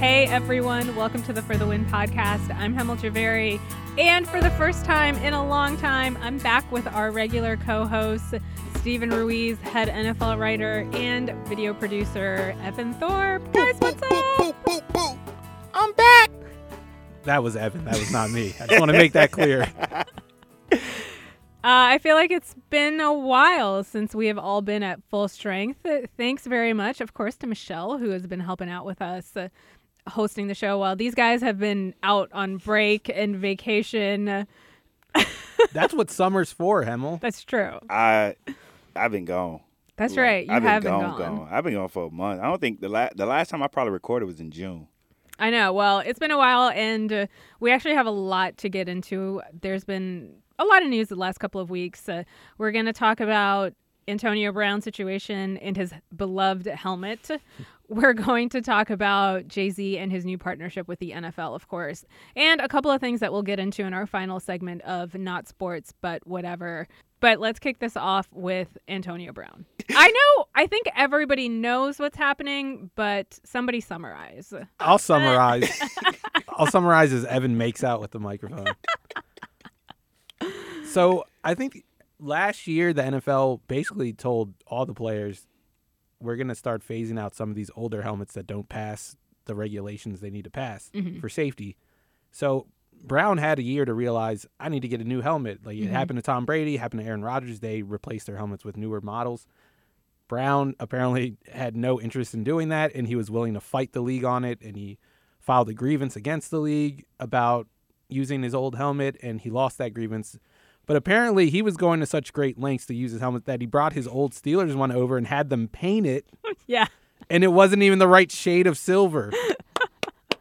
Hey everyone, welcome to the For the Win podcast. I'm Hemal Jhaveri, and for the first time in a long time, I'm back with our regular co-host Steven Ruiz, head NFL writer and video producer Evan Thorpe. Guys, what's up? I'm back. That was Evan. That was not me. I just want to make that clear. Uh, I feel like it's been a while since we have all been at full strength. Thanks very much, of course, to Michelle, who has been helping out with us uh, hosting the show while these guys have been out on break and vacation. That's what summer's for, Hemal. That's true. I I've been gone. That's Like, right. You I've have been been gone, gone. I've been gone for a month. I don't think the last the last time I probably recorded was in June. I know. Well, it's been a while, and uh, we actually have a lot to get into. There's been a lot of news the last couple of weeks. Uh, we're going to talk about Antonio Brown situation and his beloved helmet. We're going to talk about Jay Z and his new partnership with the NFL, of course, and a couple of things that we'll get into in our final segment of Not Sports, but whatever. But let's kick this off with Antonio Brown. I know, I think everybody knows what's happening, but somebody summarize. I'll summarize. I'll summarize as Evan makes out with the microphone. So I think last year the NFL basically told all the players we're going to start phasing out some of these older helmets that don't pass the regulations they need to pass Mhm. for safety. So Brown had a year to realize I need to get a new helmet. Like it Mhm. happened to Tom Brady, it happened to Aaron Rodgers. They replaced their helmets with newer models. Brown apparently had no interest in doing that, and he was willing to fight the league on it. And he filed a grievance against the league about using his old helmet, and he lost that grievance. But apparently, he was going to such great lengths to use his helmet that he brought his old Steelers one over and had them paint it, Yeah. and it wasn't even the right shade of silver,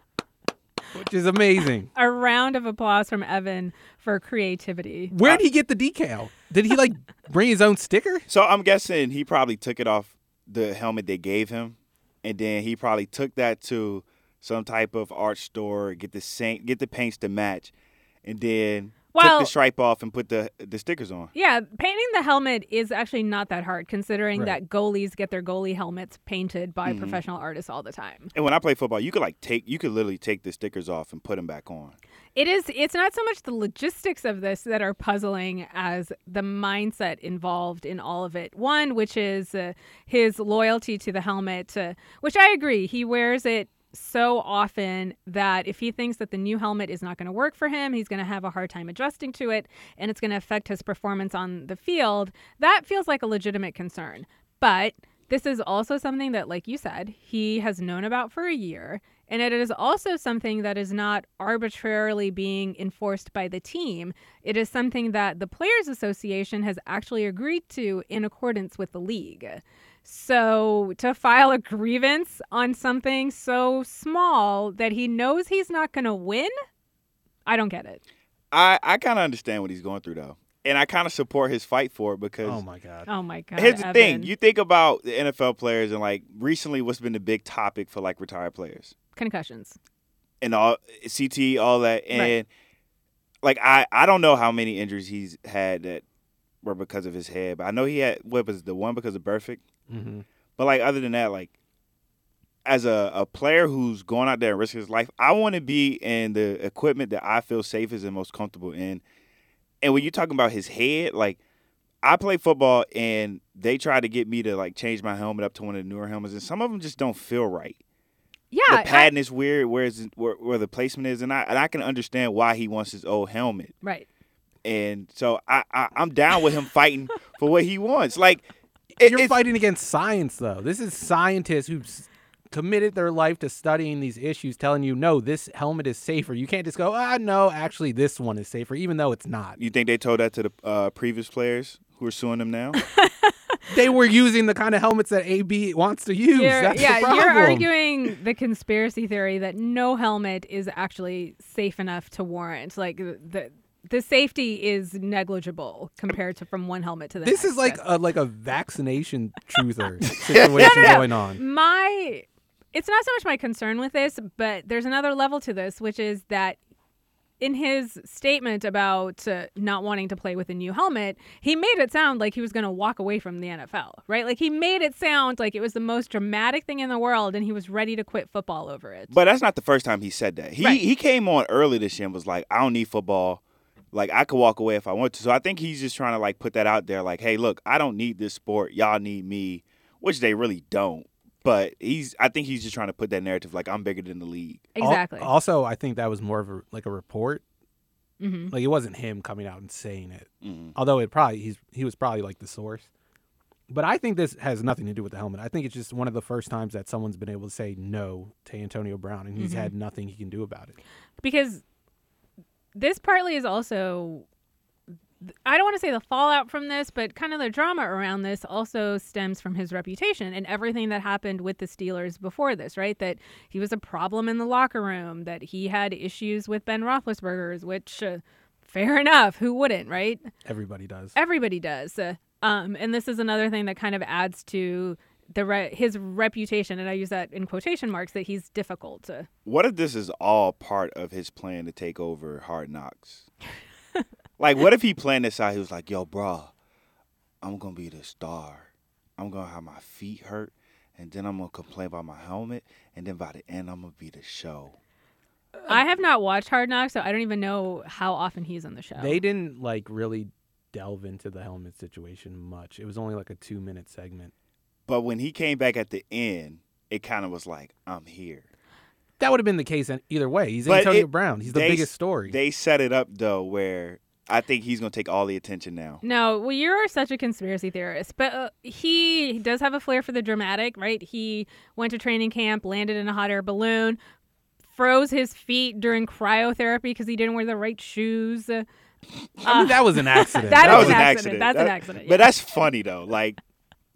which is amazing. A round of applause from Evan for creativity. Where would he get the decal? Did he like bring his own sticker? So I'm guessing he probably took it off the helmet they gave him, and then he probably took that to some type of art store, get the same, get the paints to match, and then Well- took the stripe off and put the the stickers on. Yeah, painting the helmet is actually not that hard considering Right. that goalies get their goalie helmets painted by Mhm. professional artists all the time. And when I play football, you could like take, you could literally take the stickers off and put them back on. It is it's not so much the logistics of this that are puzzling as the mindset involved in all of it. One, which is uh, his loyalty to the helmet, uh, which I agree, he wears it so often that if he thinks that the new helmet is not going to work for him, he's going to have a hard time adjusting to it and it's going to affect his performance on the field, that feels like a legitimate concern. But this is also something that, like you said, he has known about for a year. And it is also something that is not arbitrarily being enforced by the team. It is something that the Players Association has actually agreed to in accordance with the league. So to file a grievance on something so small that he knows he's not going to win, I don't get it. I I kind of understand what he's going through though, and I kind of support his fight for it because Oh my god! Oh my God. Here's the thing: you think about the NFL players, and like recently, what's been the big topic for like retired players concussions. and all CT, all that, and Right. like I, I don't know how many injuries he's had that were because of his head, but I know he had what was the one because of Burfict. hmm But like other than that, like as a, a player who's going out there and risking his life, I want to be in the equipment that I feel safest and most comfortable in. And when you're talking about his head, like I play football and they try to get me to like change my helmet up to one of the newer helmets, and some of them just don't feel right. Yeah. the I- padding is weird, where, is, where where the placement is, and I and I can understand why he wants his old helmet. right. And so I, I I'm down with him fighting for what he wants. Like it- You're fighting against science, though. This is scientists who've committed their life to studying these issues, telling you, no, this helmet is safer. You can't just go, ah, no, actually, this one is safer, even though it's not. You think they told that to the uh, previous players who are suing them now? They were using the kind of helmets that AB wants to use. You're- That's yeah, the problem. you're arguing the conspiracy theory that no helmet is actually safe enough to warrant. Like the the safety is negligible compared to from one helmet to the This next. is like a like a vaccination truther situation no. going on. my. It's not so much my concern with this, but there's another level to this, which is that in his statement about uh, not wanting to play with a new helmet, he made it sound like he was going to walk away from the NFL, right? Like he made it sound like it was the most dramatic thing in the world and he was ready to quit football over it. But that's not the first time he said that. He Right. he came on early this year and was like, I don't need football. Like I could walk away if I want to. So I think he's just trying to like put that out there, like, hey, look, I don't need this sport. Y'all need me, which they really don't. But he's I think he's just trying to put that narrative like I'm bigger than the league. Al- exactly. also, I think that was more of a like a report. hmm Like it wasn't him coming out and saying it. Mhm. Although it probably he's he was probably like the source. But I think this has nothing to do with the helmet. I think it's just one of the first times that someone's been able to say no to Antonio Brown, and he's Mhm. had nothing he can do about it. Because this partly is also. I don't want to say the fallout from this, but kind of the drama around this also stems from his reputation and everything that happened with the Steelers before this, right? That he was a problem in the locker room, that he had issues with Ben Roethlisberger's, which, uh, fair enough, who wouldn't, right? Everybody does. Everybody does. Uh, um, and this is another thing that kind of adds to the re- his reputation, and I use that in quotation marks, that he's difficult. to. What if this is all part of his plan to take over Hard Knocks? like, what if he planned this out? He was like, "Yo, bro, I'm gonna be the star. I'm gonna have my feet hurt, and then I'm gonna complain about my helmet, and then by the end, I'm gonna be the show." Um, I have not watched Hard Knocks, so I don't even know how often he's on the show. They didn't like really delve into the helmet situation much. It was only like a two minute segment. But when he came back at the end, it kind of was like, "I'm here." That would have been the case in- either way. He's But Antonio it- Brown. He's the they- biggest story. They set it up though, where I think he's gonna take all the attention now. No, well, you're such a conspiracy theorist, but uh, he does have a flair for the dramatic, right? He went to training camp, landed in a hot air balloon, froze his feet during cryotherapy because he didn't wear the right shoes. Uh, I mean, that was an accident. That That is was an an accident. accident. That's an That- accident, But that's funny though. Like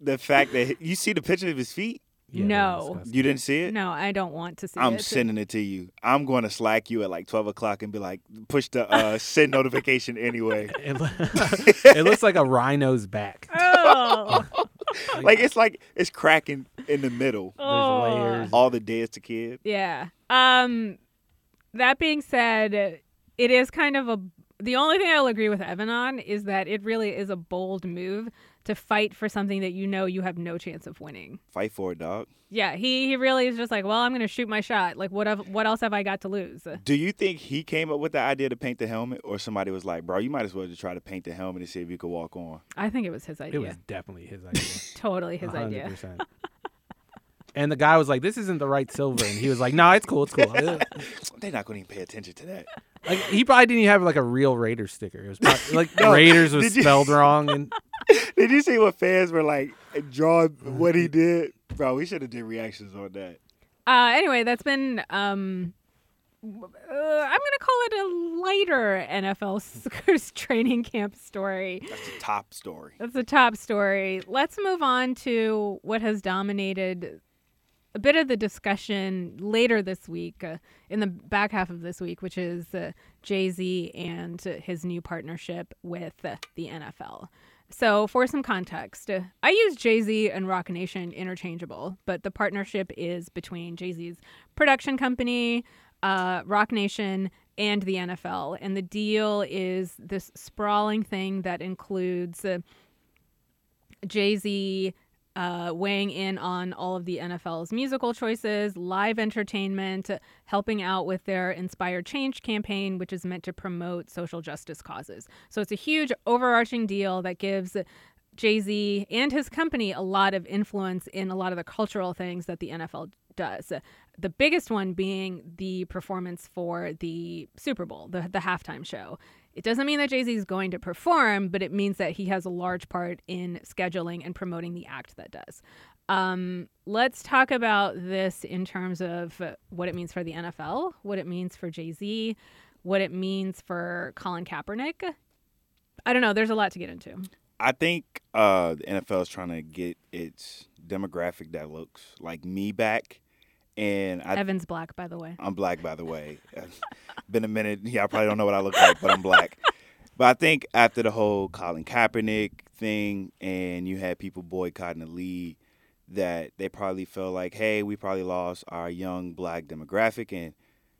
the fact that you see the picture of his feet. Yeah, No. You didn't see it. no, I don't want to see it. I'm sending it to you. I'm going to slack you at like 12 o'clock and be like, push the uh, send notification anyway. It, lo- it looks like a rhino's back. Oh, Like it's like it's cracking in the middle. There's Oh. layers. All the days to kid. Yeah. Um that being said, it is kind of a the only thing I'll agree with Evan on is that it really is a bold move to fight for something that you know you have no chance of winning. Fight for it, dog. Yeah, he, he really is just like, well, I'm going to shoot my shot. Like, what have, what else have I got to lose? Do you think he came up with the idea to paint the helmet, or somebody was like, "Bro, you might as well just try to paint the helmet and see if you could walk on"? I think it was his idea. It was definitely his idea. totally his idea. 100%. And the guy was like, "This isn't the right silver," and he was like, "No, it's cool, it's cool." They're not going to even pay attention to that. like he probably didn't even have like a real Raiders sticker. It was probably, like No, Raiders was did you- spelled wrong, and Did you see what fans were like drawing what he did? Bro, we should have did reactions on that. Uh, anyway, that's been um, uh, I'm gonna call it a lighter NFL training camp story. That's the top story. That's the top story. Let's move on to what has dominated a bit of the discussion later this week, uh, in the back half of this week, which is uh, Jay Z and uh, his new partnership with uh, the NFL. So, for some context, I use Jay Z and Roc Nation interchangeable, but the partnership is between Jay Z's production company, uh, Roc Nation, and the NFL. And the deal is this sprawling thing that includes uh, Jay Z uh, weighing in on all of the NFL's musical choices, live entertainment, helping out with their Inspired Change campaign, which is meant to promote social justice causes. So it's a huge overarching deal that gives Jay Z and his company a lot of influence in a lot of the cultural things that the NFL does. The biggest one being the performance for the Super Bowl, the, the halftime show. It doesn't mean that Jay Z is going to perform, but it means that he has a large part in scheduling and promoting the act that does. Um, let's talk about this in terms of what it means for the NFL, what it means for Jay Z, what it means for Colin Kaepernick. I don't know. There's a lot to get into. I think uh, the NFL is trying to get its demographic that looks like me back, and I, Evan's black, by the way. I'm black, by the way. Been a minute. Yeah, I probably don't know what I look like, but I'm black. But I think after the whole Colin Kaepernick thing, and you had people boycotting the league, that they probably felt like, hey, we probably lost our young black demographic, and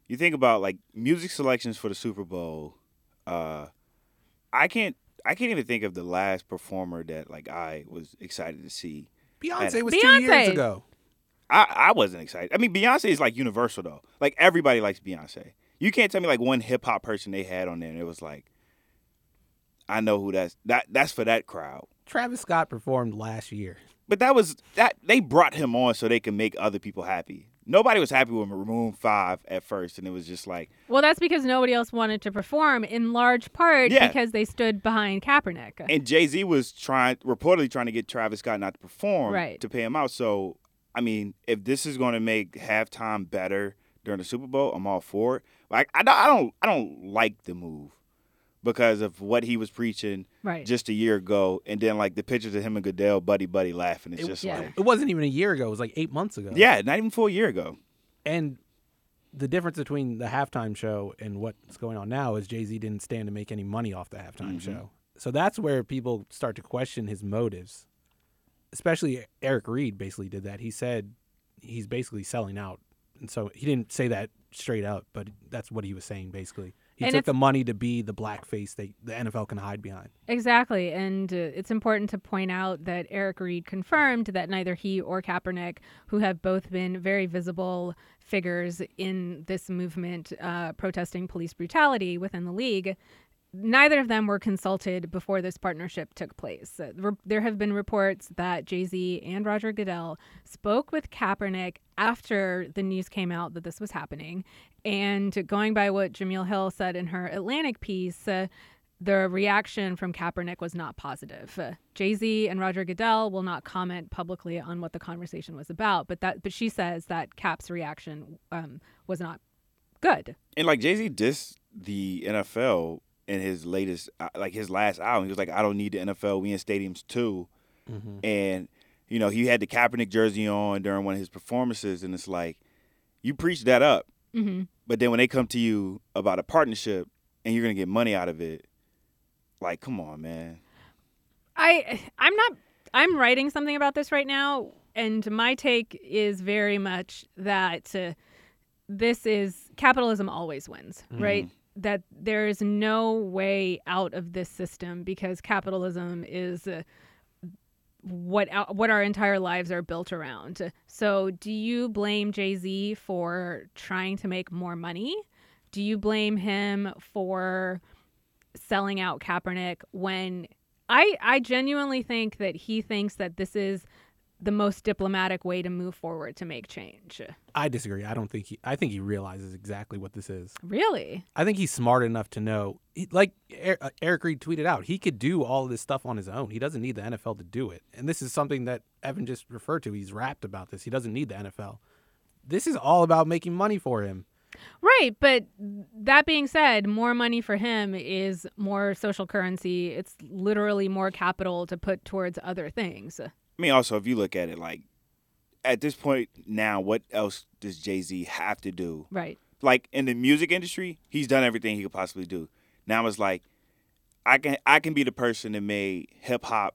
you think about like music selections for the Super Bowl. Uh, I can't I can't even think of the last performer that like I was excited to see. Beyonce was two years ago. I, I wasn't excited. I mean, Beyonce is like universal though. Like everybody likes Beyonce. You can't tell me like one hip hop person they had on there and it was like, I know who that's that that's for that crowd. Travis Scott performed last year. But that was that they brought him on so they can make other people happy. Nobody was happy with Maroon Five at first, and it was just like, Well, that's because nobody else wanted to perform, in large part Yeah. because they stood behind Kaepernick. and Jay Z was trying reportedly trying to get Travis Scott not to perform Right. to pay him out. So I mean, if this is going to make halftime better during the Super Bowl, I'm all for it. Like I don't, I don't, I don't like the move because of what he was preaching Right. just a year ago, and then like the pictures of him and Goodell buddy buddy laughing. It's It- just yeah. like, It wasn't even a year ago. It was like eight months ago. yeah, not even full year ago. And the difference between the halftime show and what's going on now is Jay Z didn't stand to make any money off the halftime Mhm. show. So that's where people start to question his motives. Especially Eric Reid basically did that. He said he's basically selling out. And so he didn't say that straight out, but that's what he was saying basically. He And took the money to be the black face they, the NFL can hide behind. Exactly. And uh, it's important to point out that Eric Reid confirmed that neither he or Kaepernick, who have both been very visible figures in this movement uh, protesting police brutality within the league, neither of them were consulted before this partnership took place. Uh, there have been reports that Jay Z and Roger Goodell spoke with Kaepernick after the news came out that this was happening. And going by what Jemele Hill said in her Atlantic piece, uh, the reaction from Kaepernick was not positive. Uh, Jay Z and Roger Goodell will not comment publicly on what the conversation was about, but that but she says that Cap's reaction um, was not good. And like Jay Z dissed the NFL in his latest, uh, like his last album. He was like, "I don't need the NFL. We in stadiums too." And you know, he had the Kaepernick jersey on during one of his performances, and it's like, you preach that up, hmm but then when they come to you about a partnership and you're gonna get money out of it, like, come on, man. I I'm not I'm writing something about this right now and my take is very much that uh, this is capitalism always wins, right? That there is no way out of this system because capitalism is uh, what what our entire lives are built around. So, do you blame Jay-Z for trying to make more money? Do you blame him for selling out Kaepernick when I I genuinely think that he thinks that this is the most diplomatic way to move forward to make change. I disagree. I don't think he. I think he realizes exactly what this is. Really? I think he's smart enough to know. Like uh, Eric Reid tweeted out, he could do all of this stuff on his own. He doesn't need the NFL to do it. And this is something that Evan just referred to. He's rapped about this. He doesn't need the NFL. This is all about making money for him. Right, but that being said, more money for him is more social currency. It's literally more capital to put towards other things. I mean, also if you look at it, like at this point now, what else does Jay Z have to do? Right. Like in the music industry, he's done everything he could possibly do. Now it's like I can I can be the person that made hip hop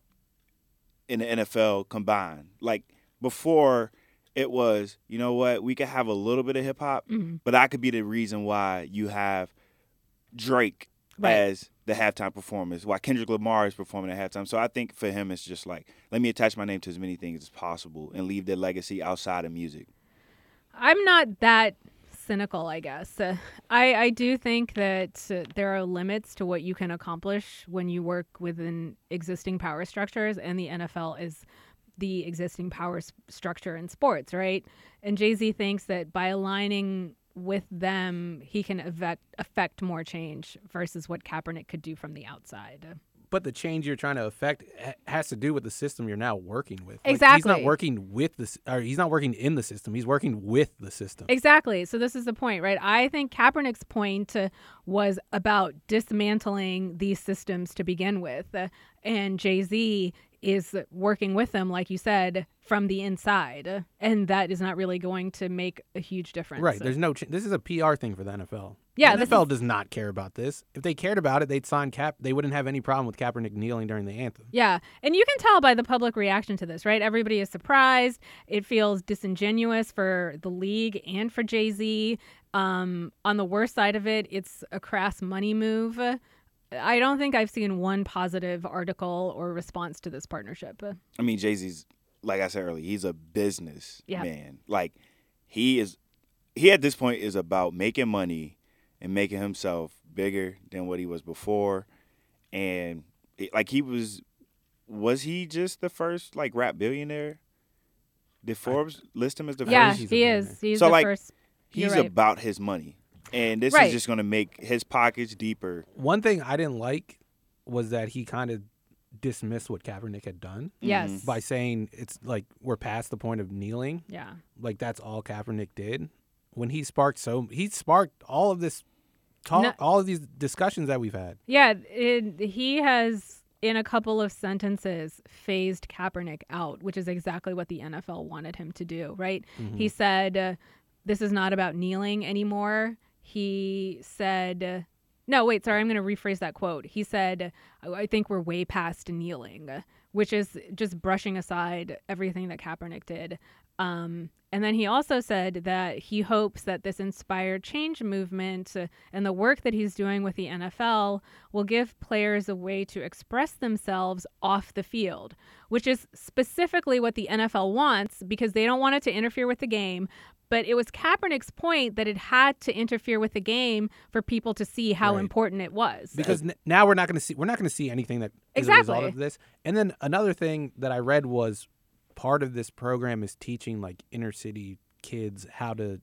in the NFL combined. Like before, it was you know what we could have a little bit of hip hop, Mhm. but I could be the reason why you have Drake Right. as the halftime performance, why Kendrick Lamar is performing at halftime. So I think for him, it's just like let me attach my name to as many things as possible and leave their legacy outside of music. I'm not that cynical, I guess. Uh, I, I do think that uh, there are limits to what you can accomplish when you work within existing power structures, and the NFL is the existing power s- structure in sports, right? And Jay Z thinks that by aligning with them, he can affect, affect more change versus what Kaepernick could do from the outside. But the change you're trying to affect has to do with the system you're now working with. Like, He's not working with the, or he's not working in the system. He's working with the system. Exactly. So this is the point, right? I think Kaepernick's point was about dismantling these systems to begin with. Uh, and Jay Z is working with them, like you said, from the inside, and that is not really going to make a huge difference. Right. There's no. Ch- this is a PR thing for the NFL. Yeah, the NFL is- does not care about this. If they cared about it, they'd sign Cap. They wouldn't have any problem with Kaepernick kneeling during the anthem. Yeah, and you can tell by the public reaction to this, right? Everybody is surprised. It feels disingenuous for the league and for Jay Z. Um, on the worst side of it, it's a crass money move. I don't think I've seen one positive article or response to this partnership. I mean, Jay Z's like I said earlier, he's a business Yeah. man. Like he is, he at this point is about making money and making himself bigger than what he was before, and it, like he was, was he just the first like rap billionaire? Did Forbes list him as the Yeah, first? he's a he is. He's So, the like, first. He's right. about his money, and this Right. is just going to make his pockets deeper. One thing I didn't like was that he kind of dismissed what Kaepernick had done Yes. by saying it's like we're past the point of kneeling. Yeah. Like that's all Kaepernick did. When he sparked so he sparked all of this talk, No- all of these discussions that we've had. Yeah, it, he has in a couple of sentences phased Kaepernick out, which is exactly what the NFL wanted him to do, right? He said uh, this is not about kneeling anymore. He said no, wait, sorry, I'm going to rephrase that quote. He said I think we're way past kneeling, which is just brushing aside everything that Kaepernick did. Um, and then he also said that he hopes that this inspired change movement uh, and the work that he's doing with the NFL will give players a way to express themselves off the field, which is specifically what the NFL wants because they don't want it to interfere with the game. But it was Kaepernick's point that it had to interfere with the game for people to see how Right. important it was. because n- now we're not going to see we're not going to see anything that is a result of this. And then another thing that I read was part of this program is teaching like inner city kids how to,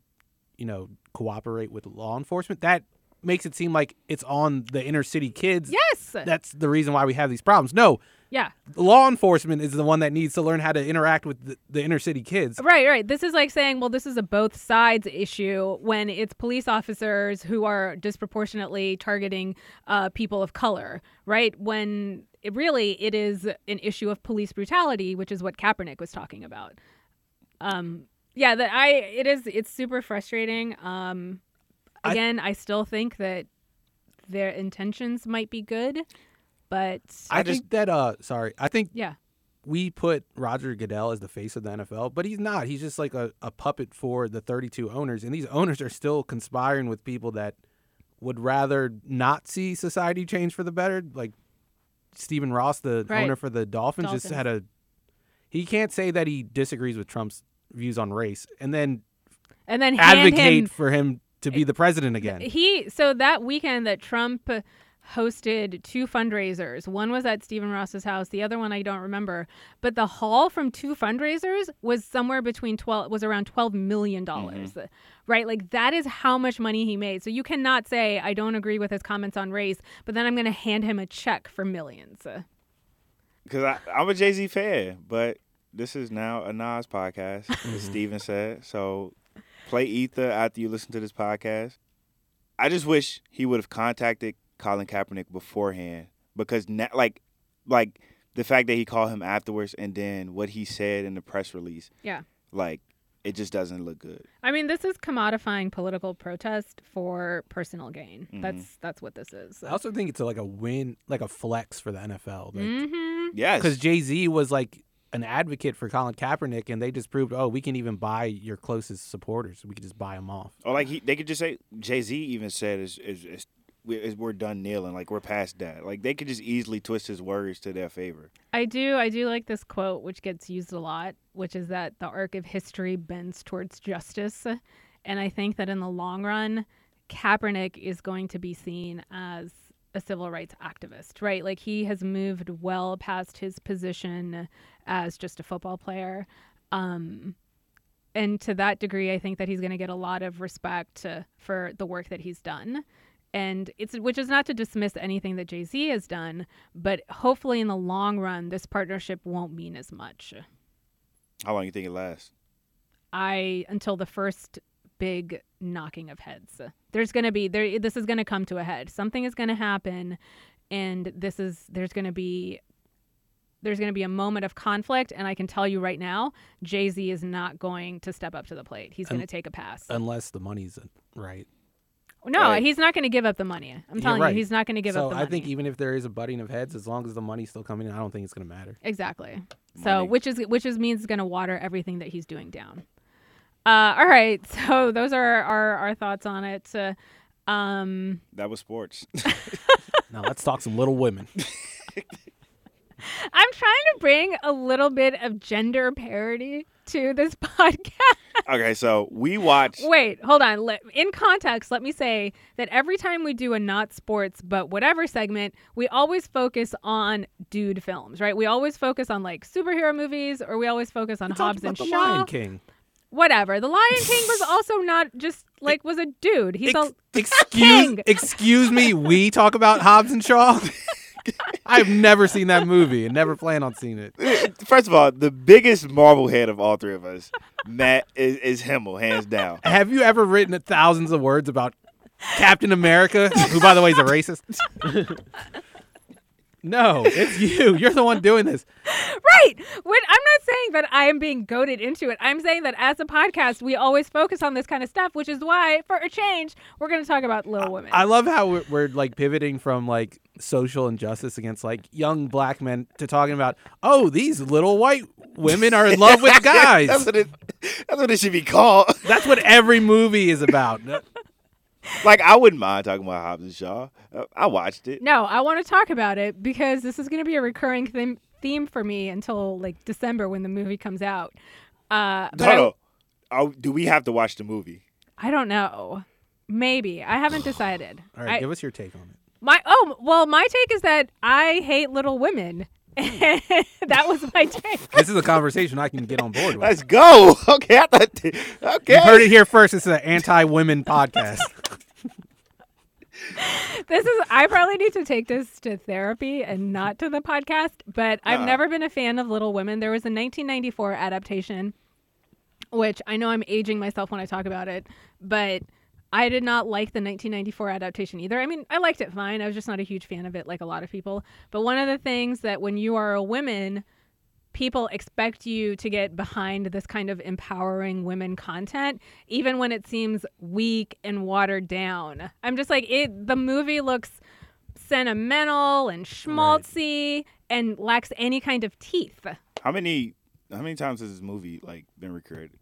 you know, cooperate with law enforcement. That makes it seem like it's on the inner city kids. yes. That's the reason why we have these problems. No, yeah. law enforcement is the one that needs to learn how to interact with the, the inner city kids. Right, right. This is like saying, well, this is a both sides issue when it's police officers who are disproportionately targeting uh, people of color, right? When it really it is an issue of police brutality, which is what Kaepernick was talking about. Um, yeah, that I it is it's super frustrating. Um, I- again, I, still think that their intentions might be good, but I, I just- think that uh sorry, I think yeah, we put Roger Goodell as the face of the NFL, but he's not. He's just like a, a puppet for the 32 owners. And these owners are still conspiring with people that would rather not see society change for the better. Like Stephen Ross, the Right. owner for the Dolphins, just had a. He can't say that he disagrees with Trump's views on race and then and then advocate him for him to be the president again. He so that weekend that Trump hosted two fundraisers. One was at Stephen Ross's house. The other one I don't remember. But the haul from two fundraisers was somewhere between twelve was around twelve million mm-hmm. dollars. Right, like that is how much money he made. So you cannot say I don't agree with his comments on race, but then I'm going to hand him a check for millions. Because I'm a Jay Z fan, but this is now a Nas podcast, as mm-hmm. Steven said. So play Ether after you listen to this podcast. I just wish he would have contacted Colin Kaepernick beforehand because, na- like, like the fact that he called him afterwards and then what he said in the press release, Yeah. like, it just doesn't look good. I mean, this is commodifying political protest for personal gain. Mhm. That's that's what this is. I also think it's like a win, like a flex for the NFL. Like, hmm Yes. because Jay Z was like an advocate for Colin Kaepernick, and they just proved, oh, we can even buy your closest supporters. We can just buy them off. Or like he, they could just say Jay Z even said is is, is we- is we're done kneeling, like we're past that. Like they could just easily twist his words to their favor. I do. I do like this quote, which gets used a lot, which is that the arc of history bends towards justice. And I think that in the long run, Kaepernick is going to be seen as a civil rights activist, right? Like he has moved well past his position as just a football player. Um, and to that degree, I think that he's going to get a lot of respect uh, for the work that he's done. And it's which is not to dismiss anything that Jay Z has done, but hopefully in the long run, this partnership won't mean as much. How long do you think it lasts? I until the first big knocking of heads. There's going to be there. This is going to come to a head. Something is going to happen, and this is there's going to be there's going to be a moment of conflict, and I can tell you right now, Jay Z is not going to step up to the plate. He's going to take a pass. Unless the money's right. No, Right. he's not going to give up the money. I'm telling right. you, he's not going to give so up the money. I think even if there is a butting of heads, as long as the money's still coming in, I don't think it's going to matter. Exactly. So which is which is means it's going to water everything that he's doing down. Uh, all right. So those are our, our thoughts on it. Uh, um, That was sports. Now let's talk some Little Women. I'm trying to bring a little bit of gender parity to this podcast. okay, so we watch. Wait, hold on. Let, in context, let me say that every time we do a not sports but whatever segment, we always focus on dude films, right? We always focus on like superhero movies or we always focus on We Hobbs and the Shaw. Lion King. Whatever. The Lion King was also not just like was a dude. He's Ex- a excuse, king. excuse me. We talk about Hobbs and Shaw. I've never seen that movie and never plan on seeing it. Eh, first of all, the biggest Marvel head of all three of us, Matt, is, is Hemal, hands down. Have you ever written thousands of words about Captain America, who, by the way, is a racist? no, it's you. You're the one doing this. right. When I'm not saying that I am being goaded into it. I'm saying that as a podcast, we always focus on this kind of stuff, which is why, for a change, we're going to talk about Little Women. I love how we're, we're like pivoting from like social injustice against like young black men to talking about, oh, these little white women are in love with guys. that's what it. That's what it should be called. That's what every movie is about. like I wouldn't mind talking about Hobbs and Shaw. Uh, I watched it. no, I want to talk about it because this is going to be a recurring theme theme for me until like December when the movie comes out. Uh, but I- on. Do we have to watch the movie? I don't know. Maybe I haven't decided. All right, I- give us your take on it. my oh well, my take is that I hate Little Women. that was my take. This is a conversation I can get on board with. Let's go. Okay, I thought. Okay. You've heard it here first. This is an anti-women podcast. This is I probably need to take this to therapy and not to the podcast, but I've Nah. never been a fan of Little Women. There was a 1994 adaptation which I know I'm aging myself when I talk about it, but I did not like the 1994 adaptation either. I mean, I liked it fine. I was just not a huge fan of it like a lot of people. But one of the things that when you are a woman, people expect you to get behind this kind of empowering women content even when it seems weak and watered down. I'm just like it the movie looks sentimental and schmaltzy and lacks any kind of teeth. How many? How many times has this movie like been recreated?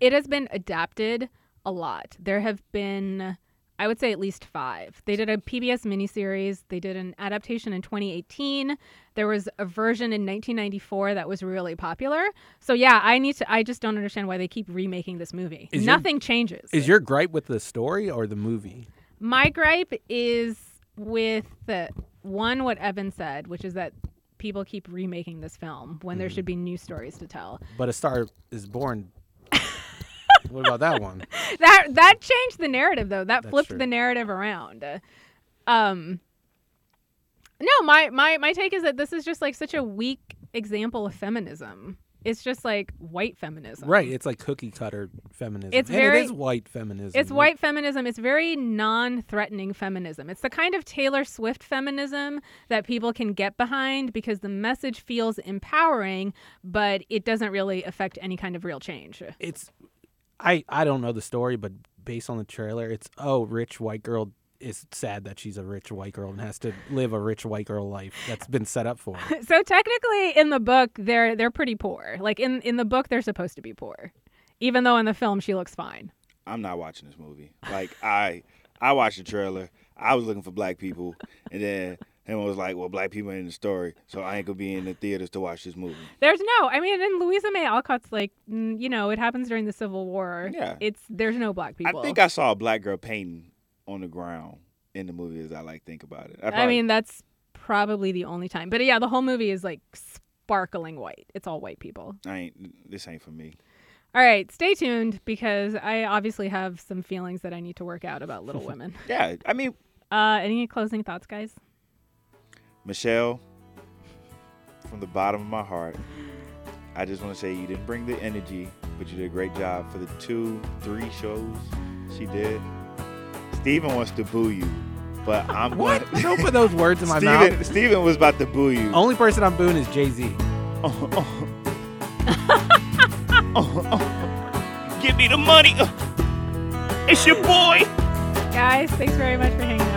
It has been adapted a lot. There have been, I would say, at least five. They did a PBS miniseries. They did an adaptation in 2018. There was a version in 1994 that was really popular. So yeah, I need to. I just don't understand why they keep remaking this movie. Is your- Nothing changes. Is your gripe with the story or the movie? My gripe is with the one what Evan said, which is that people keep remaking this film when Mm-hmm. there should be new stories to tell. But A Star is Born. What about that one? that that changed the narrative though. That That's flipped true. the narrative around. Um No, my my my take is that this is just like such a weak example of feminism. It's just like white feminism. Right, it's like cookie cutter feminism. It's and very- it is white feminism. It's Like, white feminism. It's very non-threatening feminism. It's the kind of Taylor Swift feminism that people can get behind because the message feels empowering, but it doesn't really affect any kind of real change. It's I I don't know the story, but based on the trailer, it's oh, rich white girl is sad that she's a rich white girl and has to live a rich white girl life that's been set up for her. So technically, in the book, they're they're pretty poor. Like in in the book, they're supposed to be poor, even though in the film she looks fine. I'm not watching this movie. Like I, I watched the trailer. I was looking for black people, and then him was like, "Well, black people ain't in the story, so I ain't gonna be in the theaters to watch this movie." There's no, I mean, in Louisa May Alcott's like, you know, it happens during the Civil War. Yeah. it's there's no black people. I think I saw a black girl painting on the ground in the movie. As I like think about it. I, I mean, that's probably the only time. But yeah, the whole movie is like sparkling white. It's all white people. I ain't. This ain't for me. All right, stay tuned because I obviously have some feelings that I need to work out about Little Women. Yeah, I mean, Uh, any closing thoughts, guys? Michelle, from the bottom of my heart, I just want to say you didn't bring the energy, but you did a great job for the two, three shows she did. Steven wants to boo you But I'm What? Gonna, Don't put those words in my Steven, mouth. Steven was about to boo you. Only person I'm booing is Jay Z. Oh, oh. oh, oh. Give me the money. It's your boy. Guys, thanks very much for hanging out.